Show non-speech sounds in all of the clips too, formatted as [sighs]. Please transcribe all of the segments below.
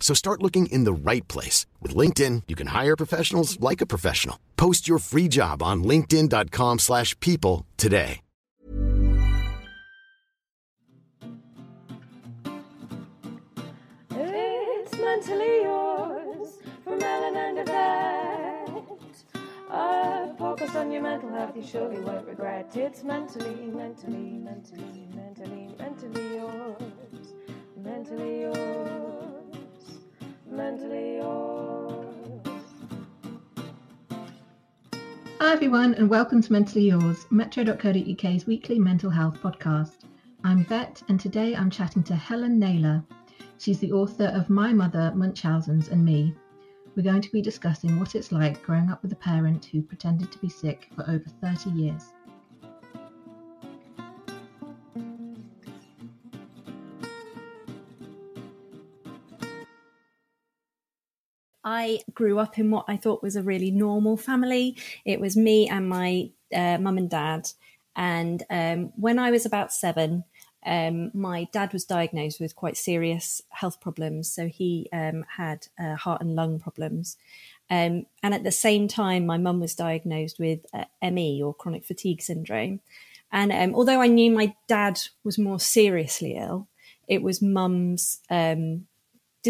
So start looking in the right place. With LinkedIn, you can hire professionals like a professional. Post your free job on linkedin.com slash people today. It's mentally yours from Ellen and Yvette. A podcast on your mental health you surely won't regret. It's mentally, mentally, mentally, mentally, mentally yours. Mentally yours. Mentally yours. Hi, everyone, and welcome to Mentally Yours, metro.co.uk's weekly mental health podcast. I'm Yvette, and today I'm chatting to Helen Naylor. She's the author of My Mother, Munchausen's, and Me. We're going to be discussing what it's like growing up with a parent who pretended to be sick for over 30 years. I grew up in what I thought was a really normal family. It was me and my uh, mum and dad. And um, when I was about seven, um, my dad was diagnosed with quite serious health problems. So he um, had uh, heart and lung problems. Um, and at the same time, my mum was diagnosed with uh, ME or chronic fatigue syndrome. And um, although I knew my dad was more seriously ill, it was mum's um,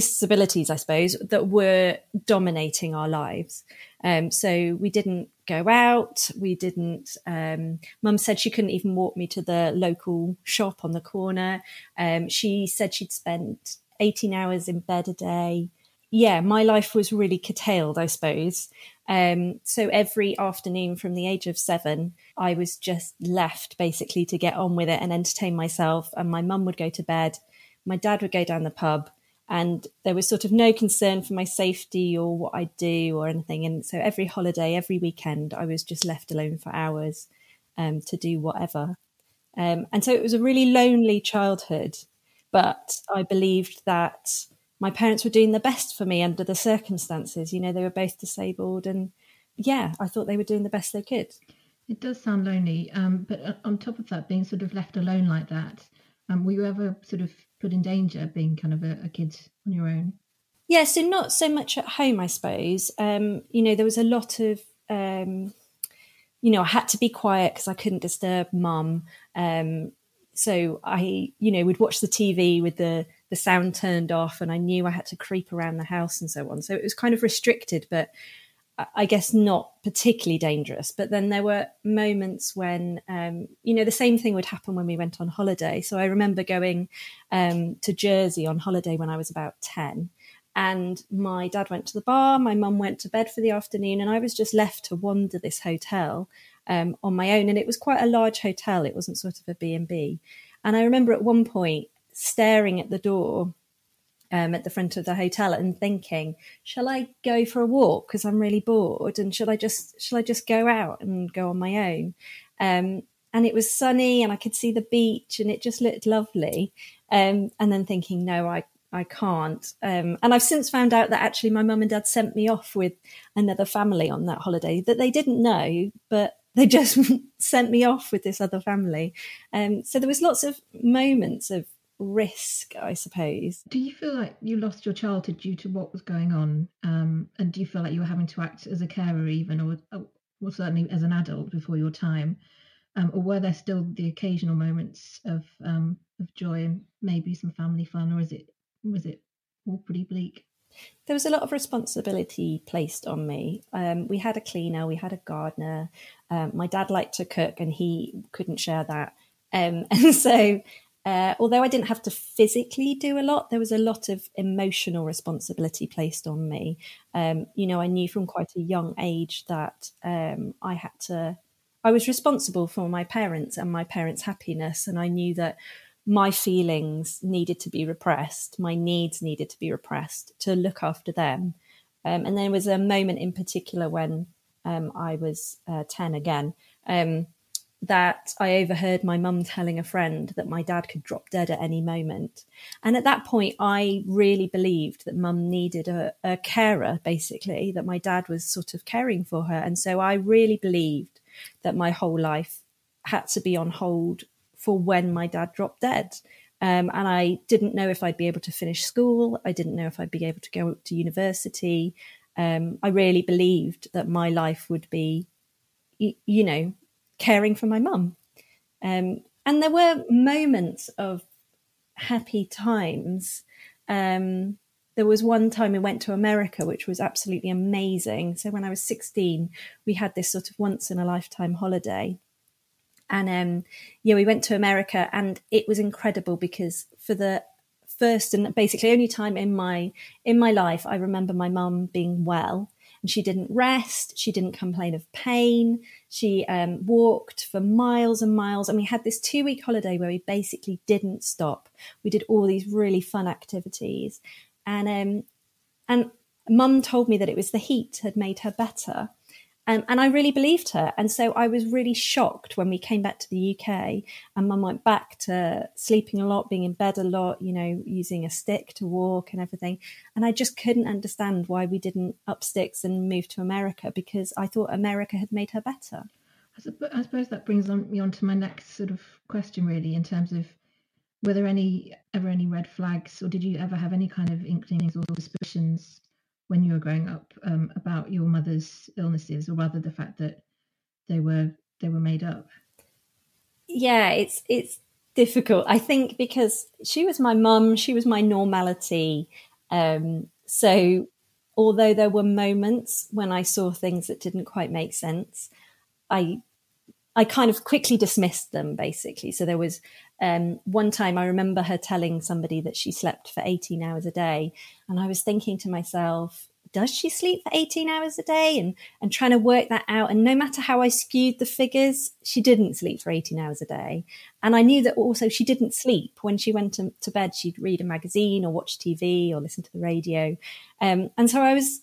disabilities, I suppose, that were dominating our lives. Um, so we didn't go out. We didn't. Um, Mum said she couldn't even walk me to the local shop on the corner. Um, she said she'd spent 18 hours in bed a day. Yeah, my life was really curtailed, I suppose. Um, so every afternoon from the age of seven, I was just left basically to get on with it and entertain myself. And my mum would go to bed. My dad would go down the pub and there was sort of no concern for my safety or what I'd do or anything. And so every holiday, every weekend, I was just left alone for hours um, to do whatever. Um, and so it was a really lonely childhood, but I believed that my parents were doing the best for me under the circumstances. You know, they were both disabled, and yeah, I thought they were doing the best they could. It does sound lonely, um, but on top of that, being sort of left alone like that, um, were you ever sort of put in danger being kind of a, a kid on your own? Yeah, so not so much at home, I suppose. Um, you know, there was a lot of, um, you know, I had to be quiet because I couldn't disturb mum. Um, so I, you know, would watch the TV with the the sound turned off, and I knew I had to creep around the house and so on. So it was kind of restricted, but I guess not particularly dangerous. But then there were moments when, um, you know, the same thing would happen when we went on holiday. So I remember going um, to Jersey on holiday when I was about 10. And my dad went to the bar, my mum went to bed for the afternoon, and I was just left to wander this hotel um, on my own. And it was quite a large hotel; it wasn't sort of a B and B. And I remember at one point staring at the door um, at the front of the hotel and thinking, shall I go for a walk because I'm really bored, and should I just shall I just go out and go on my own? Um, and it was sunny, and I could see the beach, and it just looked lovely. Um, and then thinking, no, I I can't. Um, and I've since found out that actually my mum and dad sent me off with another family on that holiday that they didn't know, but [laughs] they just [laughs] sent me off with this other family. Um, so there was lots of moments of risk, I suppose. Do you feel like you lost your childhood due to what was going on? Um, and do you feel like you were having to act as a carer even, or, or certainly as an adult before your time? Um, or were there still the occasional moments of um, of joy and maybe some family fun, or is it was it all pretty bleak? There was a lot of responsibility placed on me. Um, we had a cleaner, we had a gardener. Um, my dad liked to cook, and he couldn't share that. Um, [laughs] and so uh, although I didn't have to physically do a lot, there was a lot of emotional responsibility placed on me. Um, you know, I knew from quite a young age that um, I had to, I was responsible for my parents and my parents' happiness. And I knew that my feelings needed to be repressed, my needs needed to be repressed to look after them. Um, and there was a moment in particular when um, I was uh, 10 again um, that I overheard my mum telling a friend that my dad could drop dead at any moment. And at that point, I really believed that mum needed a, a, carer, basically, that my dad was sort of caring for her. And so I really believed that my whole life had to be on hold for when my dad dropped dead. Um, and I didn't know if I'd be able to finish school. I didn't know if I'd be able to go to university. Um, I really believed that my life would be, you, you know, caring for my mum. Um, and there were moments of happy times. Um, there was one time we went to America, which was absolutely amazing. So when I was 16, we had this sort of once in a lifetime holiday. And um, yeah, we went to America and it was incredible because for the first and basically only time in my in my life, I remember my mum being well and she didn't rest. She didn't complain of pain. She um, walked for miles and miles. And we had this two week holiday where we basically didn't stop. We did all these really fun activities. And, um, and mum told me that it was the heat had made her better. Um, and I really believed her. And so I was really shocked when we came back to the UK and mum went back to sleeping a lot, being in bed a lot, you know, using a stick to walk and everything. And I just couldn't understand why we didn't up sticks and move to America because I thought America had made her better. I suppose that brings me on to my next sort of question, really, in terms of were there any ever any red flags, or did you ever have any kind of inklings or suspicions when you were growing up um, about your mother's illnesses, or rather the fact that they were they were made up? Yeah, it's it's difficult. I think because she was my mum, she was my normality. Um, so although there were moments when I saw things that didn't quite make sense, I I kind of quickly dismissed them basically. So there was um, one time I remember her telling somebody that she slept for 18 hours a day. And I was thinking to myself, does she sleep for 18 hours a day? And, and trying to work that out. And no matter how I skewed the figures, she didn't sleep for 18 hours a day. And I knew that also she didn't sleep. When she went to, to bed, she'd read a magazine or watch TV or listen to the radio. Um, and so I was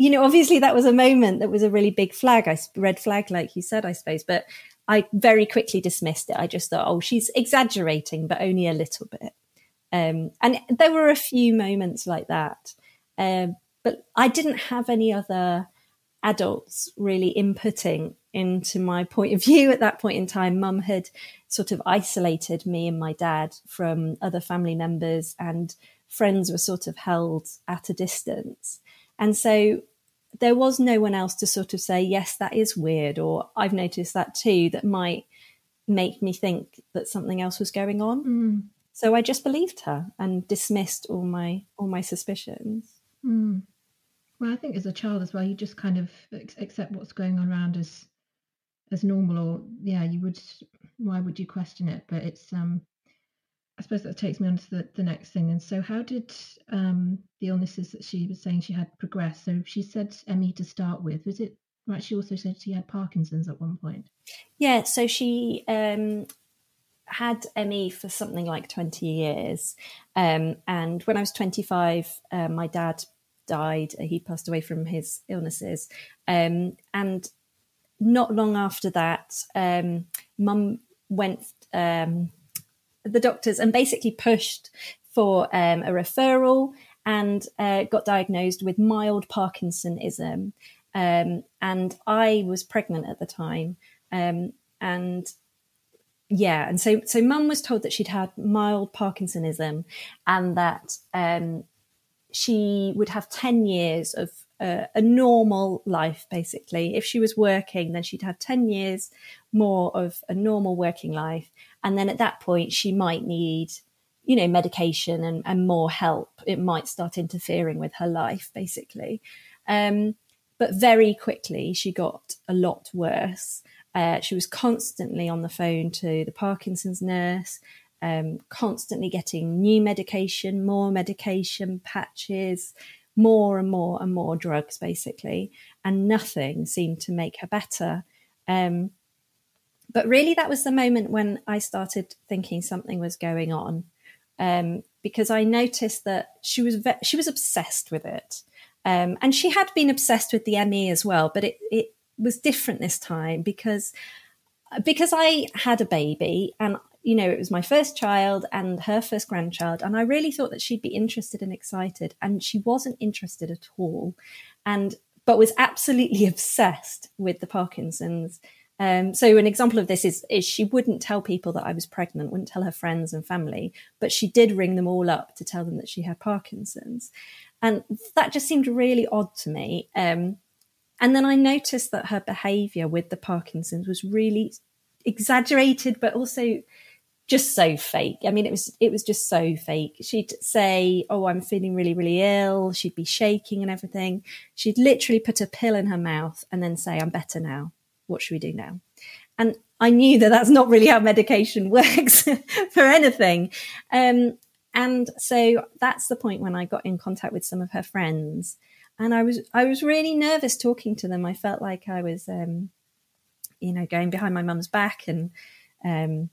you know, obviously that was a moment that was a really big flag, I red flag, like you said, I suppose. But I very quickly dismissed it. I just thought, oh, she's exaggerating, but only a little bit. Um, and there were a few moments like that. Um, but I didn't have any other adults really inputting into my point of view at that point in time. Mum had sort of isolated me and my dad from other family members, and friends were sort of held at a distance. And so there was no one else to sort of say, yes, that is weird, or I've noticed that too, that might make me think that something else was going on. Mm. So I just believed her and dismissed all my all my suspicions. Mm. Well, I think as a child as well, you just kind of accept what's going on around as as normal, or yeah, you would. Why would you question it? But it's um, I suppose that takes me on to the, the next thing. And so, how did um, the illnesses that she was saying she had progressed? So, she said ME to start with. Was it right? She also said she had Parkinson's at one point. Yeah. So, she um, had ME for something like 20 years. Um, and when I was 25, uh, my dad died. He passed away from his illnesses. Um, and not long after that, um, mum went um, the doctors and basically pushed for um, a referral and uh, got diagnosed with mild Parkinsonism. Um, and I was pregnant at the time. Um, and yeah, and so so mum was told that she'd had mild Parkinsonism and that um, she would have 10 years of uh, a normal life, basically. If she was working, then she'd have 10 years more of a normal working life. And then at that point, she might need, you know, medication and, and more help. It might start interfering with her life, basically. Um, but very quickly, she got a lot worse. Uh, she was constantly on the phone to the Parkinson's nurse, um, constantly getting new medication, more medication, patches, more and more and more drugs, basically, and nothing seemed to make her better. Um, but really, that was the moment when I started thinking something was going on, um, because I noticed that she was ve- she was obsessed with it, um, and she had been obsessed with the ME as well, but it it was different this time because because I had a baby and you know, it was my first child and her first grandchild. And I really thought that she'd be interested and excited. And she wasn't interested at all. And, but was absolutely [laughs] obsessed with the Parkinson's. Um, so an example of this is, is she wouldn't tell people that I was pregnant, wouldn't tell her friends and family, but she did ring them all up to tell them that she had Parkinson's. And that just seemed really odd to me. Um, and then I noticed that her behavior with the Parkinson's was really exaggerated, but also just so fake. I mean, it was it was just so fake. She'd say, "Oh, I'm feeling really, really ill." She'd be shaking and everything. She'd literally put a pill in her mouth and then say, "I'm better now. What should we do now?" And I knew that that's not really how medication [laughs] works for anything. Um, and so that's the point when I got in contact with some of her friends, and I was I was really nervous talking to them. I felt like I was, um, you know, going behind my mum's back and um,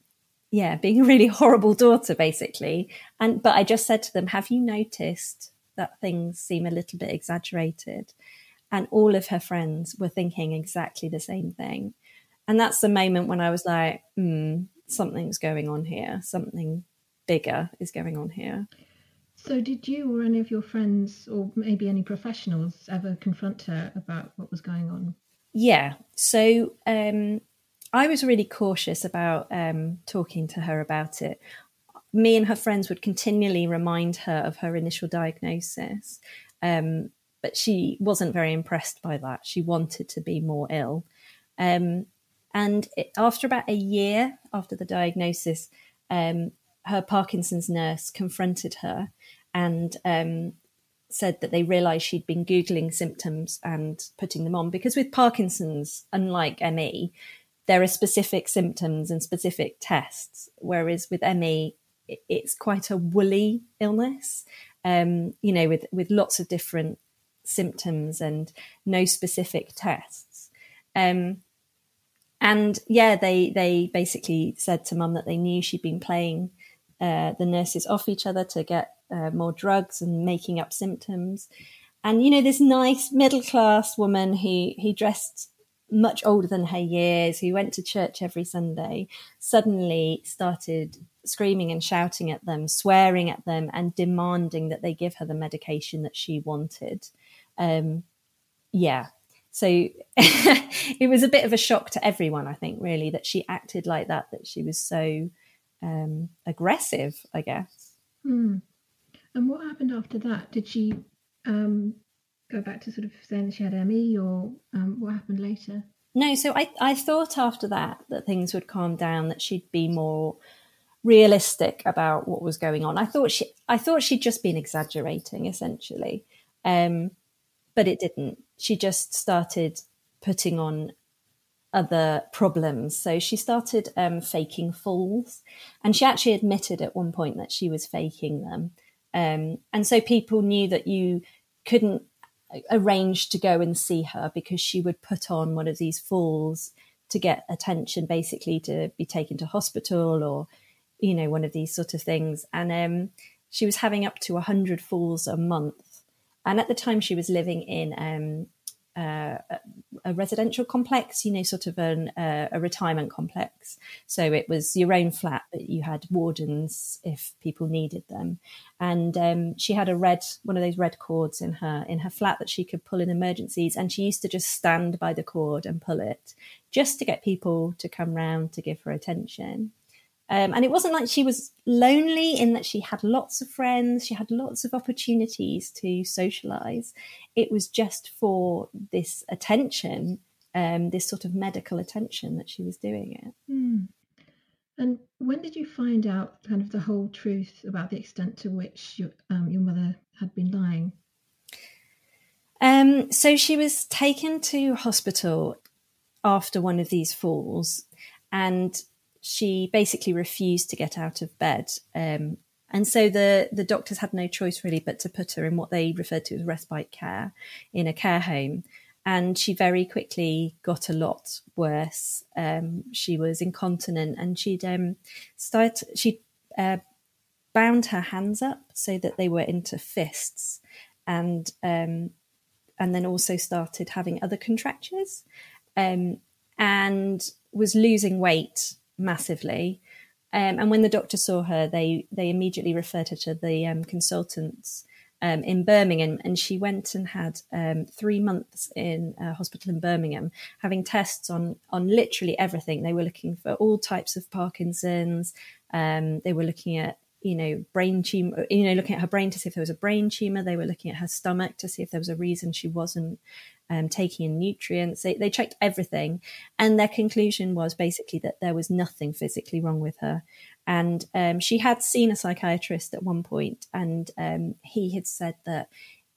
yeah, being a really [laughs] horrible daughter, basically. And but I just said to them, "Have you noticed that things seem a little bit exaggerated?" And all of her friends were thinking exactly the same thing. And that's the moment when I was like, hmm, something's going on here. Something bigger is going on here. So, did you or any of your friends, or maybe any professionals, ever confront her about what was going on? Yeah. So, um, I was really cautious about um, talking to her about it. Me and her friends would continually remind her of her initial diagnosis, um, but she wasn't very impressed by that. She wanted to be more ill. Um, and it, after about a year after the diagnosis, um, her Parkinson's nurse confronted her and um, said that they realized she'd been Googling symptoms and putting them on. Because with Parkinson's, unlike ME, there are specific symptoms and specific tests, whereas with ME, it's quite a woolly illness, um, you know, with, with lots of different symptoms and no specific tests. Um, and yeah, they they basically said to mum that they knew she'd been playing uh, the nurses off each other to get uh, more drugs and making up symptoms. And you know, this nice middle class woman who who dressed much older than her years, who went to church every Sunday, suddenly started screaming and shouting at them, swearing at them, and demanding that they give her the medication that she wanted. Um, yeah. So [laughs] it was a bit of a shock to everyone, I think, really, that she acted like that, that she was so um, aggressive, I guess. Hmm. And what happened after that? Did she um, go back to sort of saying that she had ME, or um, what happened later? No, so I, I thought after that that things would calm down, that she'd be more realistic about what was going on. I thought she I thought she'd just been exaggerating essentially. Um, but it didn't. She just started putting on other problems. So she started um, faking falls, and she actually admitted at one point that she was faking them. Um, and so people knew that you couldn't arranged to go and see her because she would put on one of these falls to get attention, basically to be taken to hospital or, you know, one of these sort of things. And um, she was having up to 100 falls a month. And at the time, she was living in um, uh, a residential complex, you know, sort of an, uh, a retirement complex. So it was your own flat, but you had wardens if people needed them. And um, she had a red, one of those red cords in her in her flat that she could pull in emergencies. And she used to just stand by the cord and pull it, just to get people to come round to give her attention. Um, and it wasn't like she was lonely in that she had lots of friends, she had lots of opportunities to socialize. It was just for this attention, um, this sort of medical attention that she was doing it. Mm. And when did you find out kind of the whole truth about the extent to which your, um, your mother had been lying? Um, so she was taken to hospital after one of these falls, and she basically refused to get out of bed. Um, and so the, the doctors had no choice really but to put her in what they referred to as respite care in a care home. And she very quickly got a lot worse. Um, she was incontinent and she'd um, started, she uh, bound her hands up so that they were into fists and um, and then also started having other contractures um, and was losing weight massively. Um, and when the doctor saw her, they they immediately referred her to the um, consultants um, in Birmingham, and she went and had um, three months in a hospital in Birmingham, having tests on on literally everything. They were looking for all types of Parkinson's. Um, they were looking at you know brain tumor, you know, looking at her brain to see if there was a brain tumor. They were looking at her stomach to see if there was a reason she wasn't um, taking in nutrients. They, they checked everything. And their conclusion was basically that there was nothing physically wrong with her. And um, she had seen a psychiatrist at one point, and um, he had said that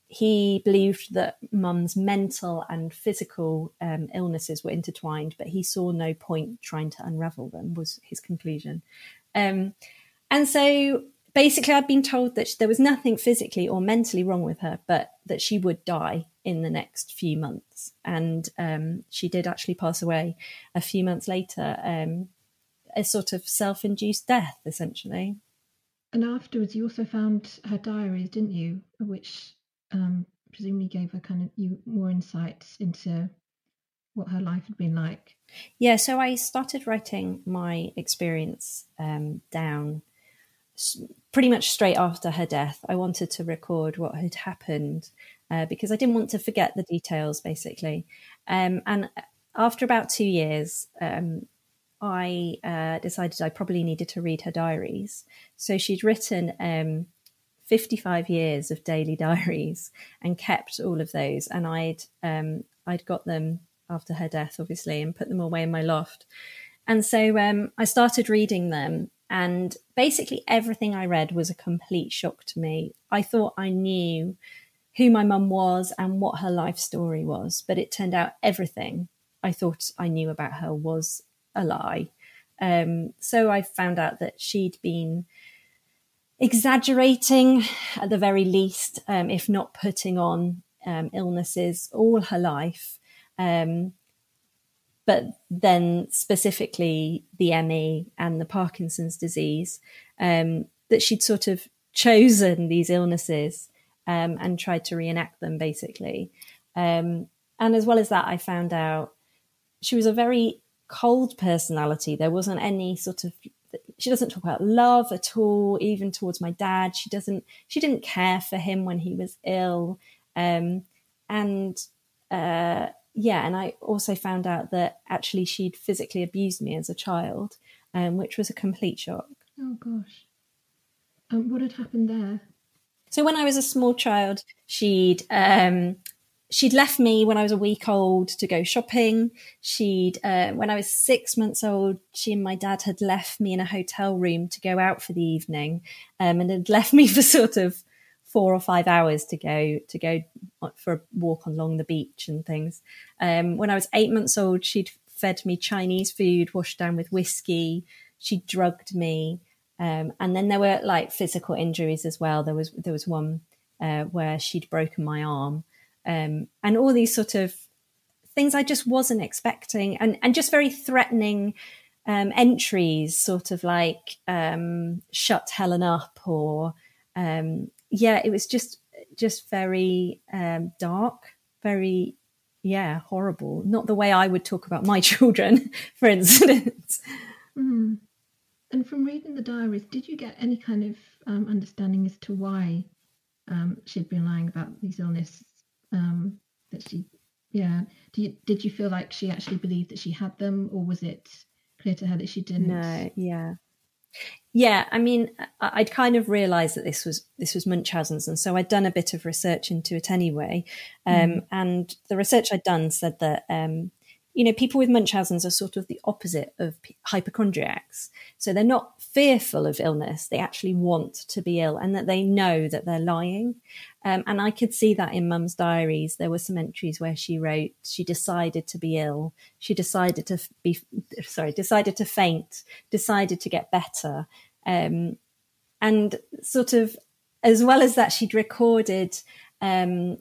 he believed that mum's mental and physical um, illnesses were intertwined, but he saw no point trying to unravel them, was his conclusion. Um, and so basically, I'd been told that there was nothing physically or mentally wrong with her, but that she would die in the next few months. And um, she did actually pass away a few months later, um, a sort of self induced death, essentially. And afterwards, you also found her diaries, didn't you? Which um, presumably gave her kind of you more insights into what her life had been like. Yeah, so I started writing my experience um, down pretty much straight after her death. I wanted to record what had happened uh, because I didn't want to forget the details, basically. Um, and after about two years, um, I uh, decided I probably needed to read her diaries. So she'd written um, 55 years of daily [laughs] diaries and kept all of those. And I'd um, I'd got them after her death, obviously, and put them away in my loft. And so um, I started reading them, and basically everything I read was a complete shock to me. I thought I knew who my mum was and what her life story was. But it turned out everything I thought I knew about her was a lie. Um, so I found out that she'd been exaggerating at the very least, um, if not putting on um, illnesses all her life. Um, but then specifically the ME and the Parkinson's disease, um, that she'd sort of chosen these illnesses um, and tried to reenact them basically. Um, and as well as that, I found out she was a very cold personality. There wasn't any sort of she doesn't talk about love at all, even towards my dad. She doesn't she didn't care for him when he was ill. Um, and uh, yeah, and I also found out that actually she'd physically abused me as a child, um, which was a complete shock. Oh gosh. Um, what had happened there? So when I was a small child, she'd um, she'd left me when I was a week old to go shopping. She'd uh, when I was six months old, she and my dad had left me in a hotel room to go out for the evening, um, and had left me [laughs] for sort of four or five hours to go to go for a walk along the beach and things. Um, when I was eight months old, she'd fed me Chinese food washed down with whiskey. She drugged me. Um, and then there were like physical injuries as well. There was there was one uh, where she'd broken my arm, um, and all these sort of things I just wasn't expecting, and and just very threatening um, entries, sort of like um, "shut Helen up" or um, yeah, it was just just very um, dark, very yeah, horrible. Not the way I would talk about my [laughs] children, for instance. Mm. And from reading the diaries, did you get any kind of um, understanding as to why um, she'd been lying about these illnesses? Um, that she, yeah, did you, did you feel like she actually believed that she had them, or was it clear to her that she didn't? No, yeah, yeah. I mean, I'd kind of realised that this was this was Munchausen's, and so I'd done a bit of research into it anyway. Um, mm. And the research I'd done said that um, you know, people with Munchausen's are sort of the opposite of hypochondriacs. So they're not fearful of illness. They actually want to be ill and that they know that they're lying. Um, and I could see that in mum's diaries. There were some entries where she wrote she decided to be ill. She decided to be, [laughs] sorry, decided to faint, decided to get better. Um, and sort of, as well as that, she'd recorded um,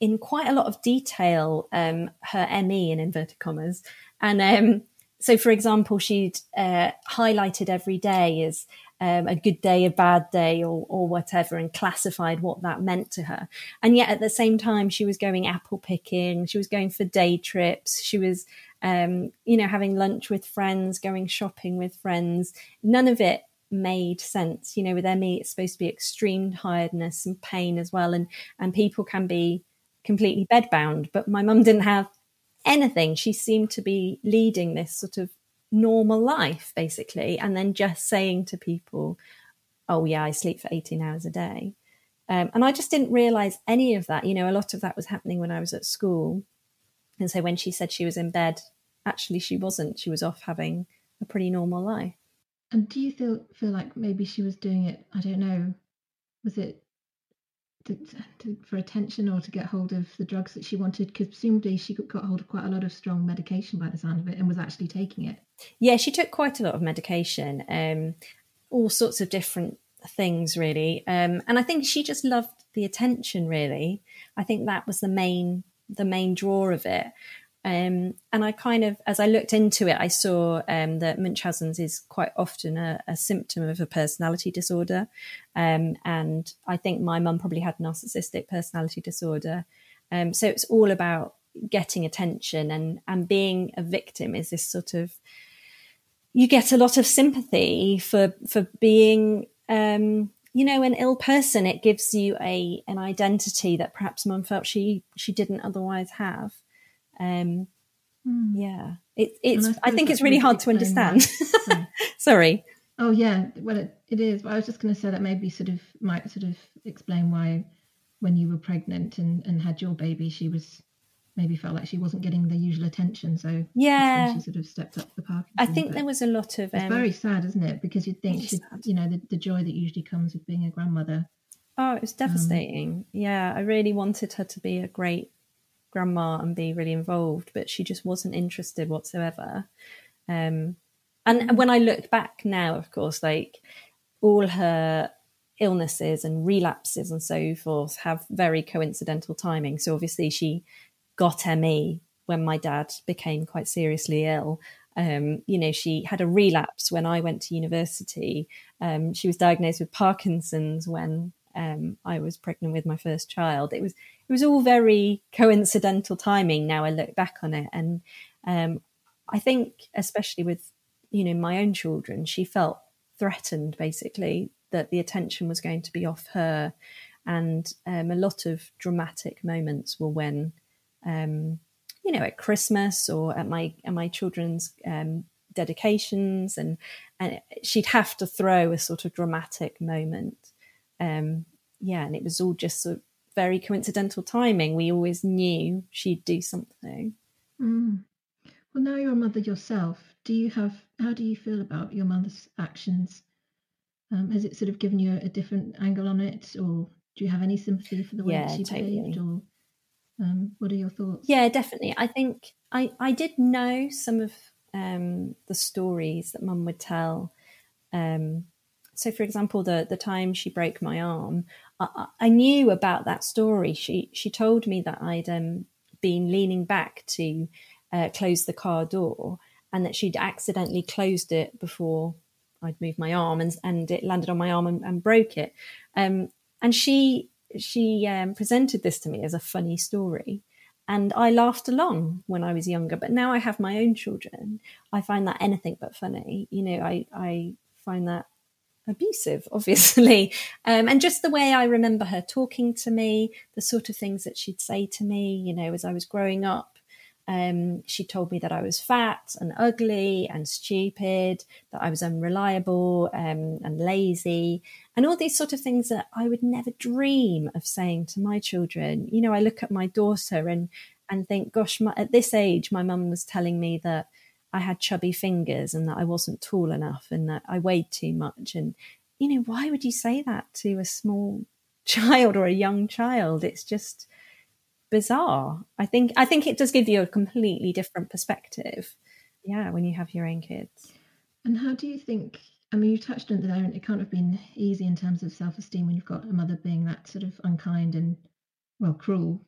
in quite a lot of detail um, her ME in inverted commas. And um, so, for example, she'd uh, highlighted every day as um, a good day, a bad day, or, or whatever, and classified what that meant to her. And yet, at the same time, she was going apple picking, she was going for day trips, she was, um, you know, having lunch with friends, going shopping with friends. None of it made sense. You know, with ME, it's supposed to be extreme tiredness and pain as well, and and people can be completely bedbound. But my mum didn't have anything. She seemed to be leading this sort of normal life, basically, and then just saying to people, oh, yeah, I sleep for 18 hours a day. Um, and I just didn't realize any of that. You know, a lot of that was happening when I was at school. And so when she said she was in bed, actually she wasn't. She was off having a pretty normal life. And do you feel feel like maybe she was doing it? I don't know. Was it to, to, for attention or to get hold of the drugs that she wanted? Because presumably she got hold of quite a lot of strong medication by the sound of it and was actually taking it. Yeah, she took quite a lot of medication, um, all sorts of different things, really. Um, and I think she just loved the attention. Really, I think that was the main the main draw of it. Um, and I kind of, as I looked into it, I saw um, that Munchausen's is quite often a, a symptom of a personality disorder. Um, and I think my mum probably had narcissistic personality disorder. Um, so it's all about getting attention and, and being a victim is this sort of, you get a lot of sympathy for, for being, um, you know, an ill person. It gives you a, an identity that perhaps mum felt she, she didn't otherwise have. Um, mm. Yeah, it, it's. I, I think it's really hard to understand. [laughs] Sorry. Oh yeah, well it, it is. But I was just going to say that maybe sort of might sort of explain why, when you were pregnant and, and had your baby, she was maybe felt like she wasn't getting the usual attention. So yeah, she sort of stepped up the park. I think there was a lot of. Um, it's very sad, isn't it? Because you'd think she, you know, the, the joy that usually comes with being a grandmother. Oh, it was devastating. Um, yeah, I really wanted her to be a great grandma and be really involved, but she just wasn't interested whatsoever. Um, and when I look back now, of course, like all her illnesses and relapses and so forth have very coincidental timing. So obviously, she got ME when my dad became quite seriously ill. Um, you know, she had a relapse when I went to university. Um, she was diagnosed with Parkinson's when um, I was pregnant with my first child. It was it was all very coincidental timing. Now I look back on it, and um, I think, especially with you know my own children, she felt threatened basically that the attention was going to be off her, and um, a lot of dramatic moments were when. Um, you know, at Christmas or at my at my children's um, dedications, and and she'd have to throw a sort of dramatic moment. Um, yeah, and it was all just sort of very coincidental timing. We always knew she'd do something. Mm. Well, now you're a mother yourself. Do you have? How do you feel about your mother's actions? Um, has it sort of given you a, different angle on it, or do you have any sympathy for the way yeah, that she totally. behaved? Or um, what are your thoughts? Yeah, definitely. I think I I did know some of um, the stories that Mum would tell. Um, so, for example, the the time she broke my arm, I, I knew about that story. She she told me that I'd um, been leaning back to uh, close the car door, and that she'd accidentally closed it before I'd moved my arm, and and it landed on my arm and, and broke it. Um, and she she um, presented this to me as a funny story, And I laughed along when I was younger, but now I have my own children. I find that anything but funny. You know, I, I find that abusive, [laughs] obviously. Um, and just the way I remember her talking to me, the sort of things that she'd say to me, you know, as I was growing up. Um, she told me that I was fat and ugly and stupid, that I was unreliable um, and lazy, and all these sort of things that I would never dream of saying to my children. You know, I look at my daughter and and think, gosh, my, at this age, my mum was telling me that I had chubby fingers and that I wasn't tall enough and that I weighed too much. And, you know, why would you say that to a small [laughs] child or a young child? It's just bizarre. I think I think it does give you a completely different perspective. Yeah, when you have your own kids. And how do you think? I mean, you touched on it there, it can't have been easy in terms of self-esteem when you've got a mother being that sort of unkind and well, cruel.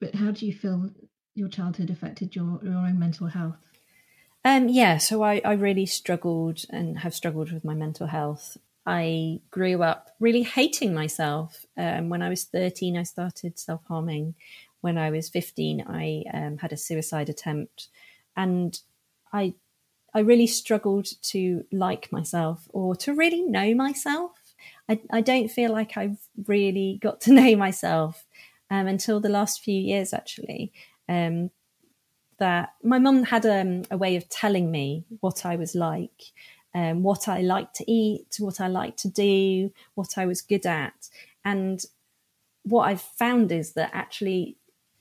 But how do you feel your childhood affected your your own mental health? Um, yeah, so I, I really struggled and have struggled with my mental health. I grew up really hating myself. Um, when I was 13, I started self harming. When I was 15, I um, had a suicide attempt. And I, I really struggled to like myself or to really know myself. I, I don't feel like I've really got to [laughs] know myself um, until the last few years, actually. Um, that my mum had um, a way of telling me what I was like, um, what I liked to eat, what I liked to do, what I was good at. And what I've found is that actually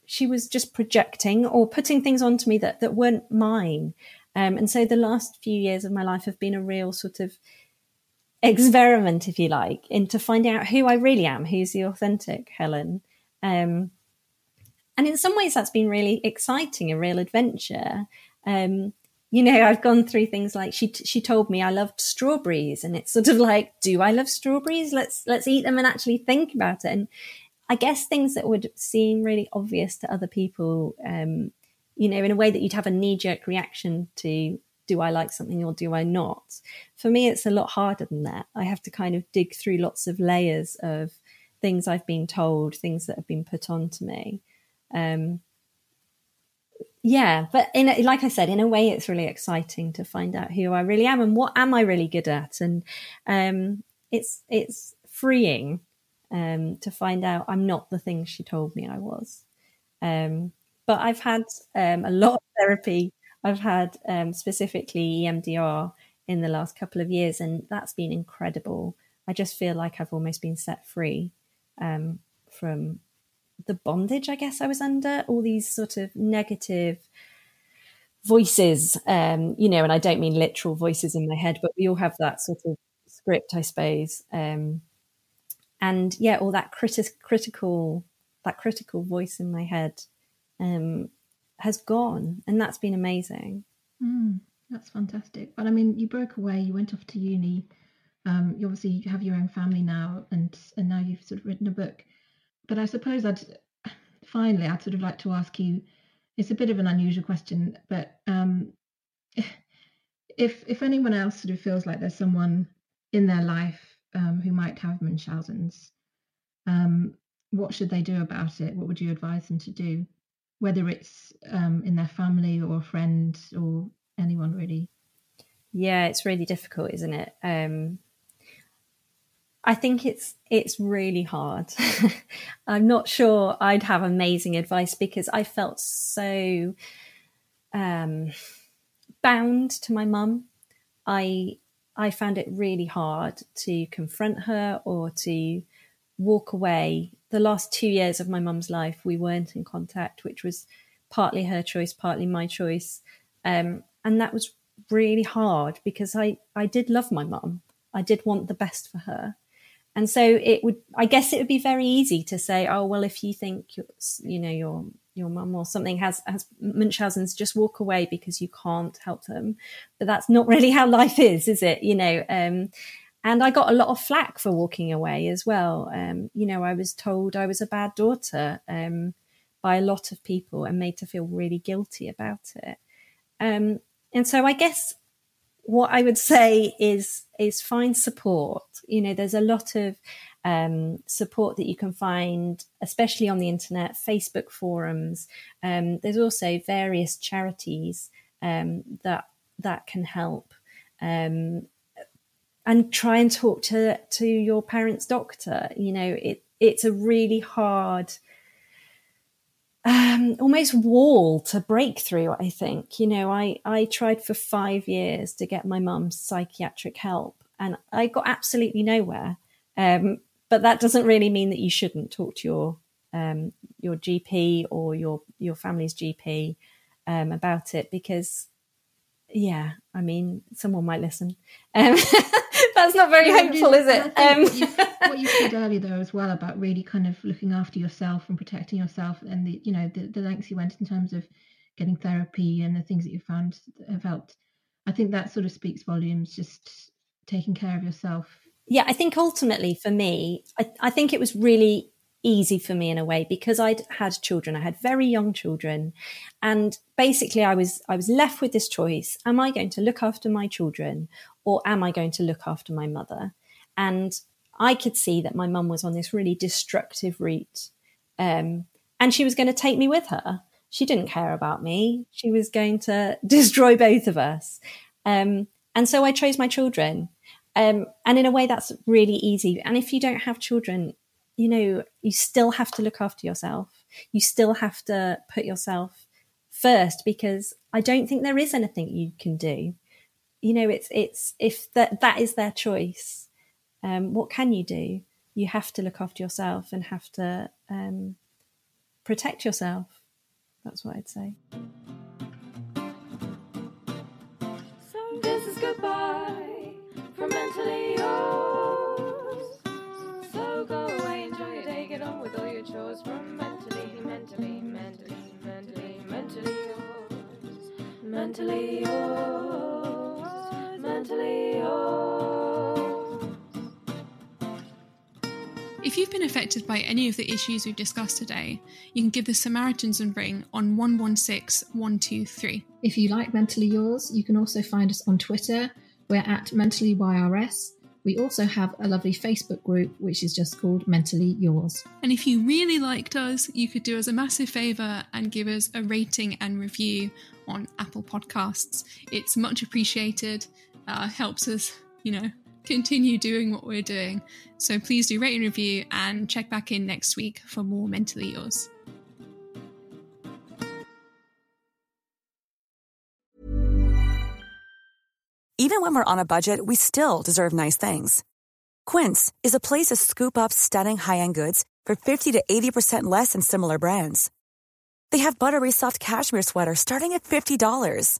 she was just projecting or putting things onto me that, that weren't mine. Um, and so the last few years of my life have been a real sort of experiment, if you like, into finding out who I really am, who's the authentic Helen. Um, and in some ways, that's been really exciting, a real adventure. Um, you know, I've gone through things like she she told me I loved strawberries, and it's sort of like, do I love strawberries? Let's let's eat them and actually think about it. And I guess things that would seem really obvious to other people, um, you know, in a way that you'd have a knee jerk reaction to, do I like something or do I not? For me, it's a lot harder than that. I have to kind of dig through lots of layers of things I've been told, things that have been put onto me. Um, yeah, but in a, like I said, in a way, it's really exciting to find out who I really am and what am I really good at, and um, it's it's freeing um, to find out I'm not the thing she told me I was. Um, but I've had um, a lot of therapy. I've had um, specifically EMDR in the last couple of years, and that's been incredible. I just feel like I've almost been set free um, from the bondage I guess I was under, all these sort of negative voices, um, you know, and I don't mean literal voices in my head, but we all have that sort of script, I suppose. Um, and yeah, all that criti- critical, that critical voice in my head um, has gone, and that's been amazing. Mm, that's fantastic. But I mean, you broke away, you went off to uni. Um, you obviously have your own family now, and and now you've sort of written a book but I suppose I'd finally I'd sort of like to ask you. It's a bit of an unusual question, but um, [sighs] if if anyone else sort of feels like there's someone in their life um, who might have Munchausen's, um, what should they do about it? What would you advise them to do, whether it's um, in their family or a friend or anyone really? Yeah, it's really difficult, isn't it? I think it's it's really hard. [laughs] I'm not sure I'd have amazing advice because I felt so um, bound to my mum. I I found it really hard to confront her or to walk away. The last two years of my mum's life, we weren't in contact, which was partly her choice, partly my choice, um, and that was really hard because I I did love my mum. I did want the best for her and so it would, I guess it would be very easy to say, oh, well, if you think, you know, your, your mum or something has, has Munchausen's, just walk away because you can't help them. But that's not really how life is, is it? You know, um, and I got a lot of flack for walking away as well. Um, you know, I was told I was a bad daughter um, by a lot of people and made to feel really guilty about it. Um, and so I guess what I would say is is find support. You know, there's a lot of um, support that you can find, especially on the internet, Facebook forums. Um, there's also various charities um, that that can help. Um, and try and talk to to your parents' doctor. You know, it it's a really hard um, almost wall to break through. I think you know I I tried for five years to get my mum's psychiatric help, and I got absolutely nowhere. Um, but that doesn't really mean that you shouldn't talk to your um, your GP or your your family's GP um, about it because yeah, I mean, someone might listen. Um, [laughs] that's not very yeah, hopeful, is it? Um, what, you, [laughs] what, you, said earlier, though, as well about really kind of looking after yourself and protecting yourself, and the you know the, the lengths you went in terms of getting therapy and the things that you found have helped. I think that sort of speaks volumes. Just taking care of yourself. Yeah, I think ultimately for me, I, I think it was really easy for me in a way because I'd had children. I had very young children, and basically I was I was left with this choice: Am I going to look after my children, or am I going to look after my mother? And I could see that my mum was on this really destructive route, um, and she was going to take me with her. She didn't care about me. She was going to [laughs] destroy both of us. Um, and so I chose my children. Um, and in a way, that's really easy. And if you don't have children, you know, you still have to look after yourself. You still have to put yourself first because I don't think there is anything you can do. You know, it's it's if that that is their choice. Um, what can you do? You have to look after yourself and have to um, protect yourself. That's what I'd say. So this is goodbye from mentally yours. So go away, enjoy your day, get on with all your chores from mentally, mentally, mentally, mentally, mentally yours. Mentally yours. Mentally yours. If you've been affected by any of the issues we've discussed today, you can give the Samaritans a ring on 116 123. If you like Mentally Yours, you can also find us on Twitter. We're at Mentally YRS we also have a lovely Facebook group which is just called Mentally Yours. And if you really liked us, you could do us a massive favour and give us a rating and review on Apple Podcasts. It's much appreciated, uh, helps us, you know, continue doing what we're doing. So please do rate and review and check back in next week for more Mentally Yours. Even when we're on a budget, we still deserve nice things. Quince is a place to scoop up stunning high end goods for 50 to 80% less than similar brands. They have buttery soft cashmere sweaters starting at $50,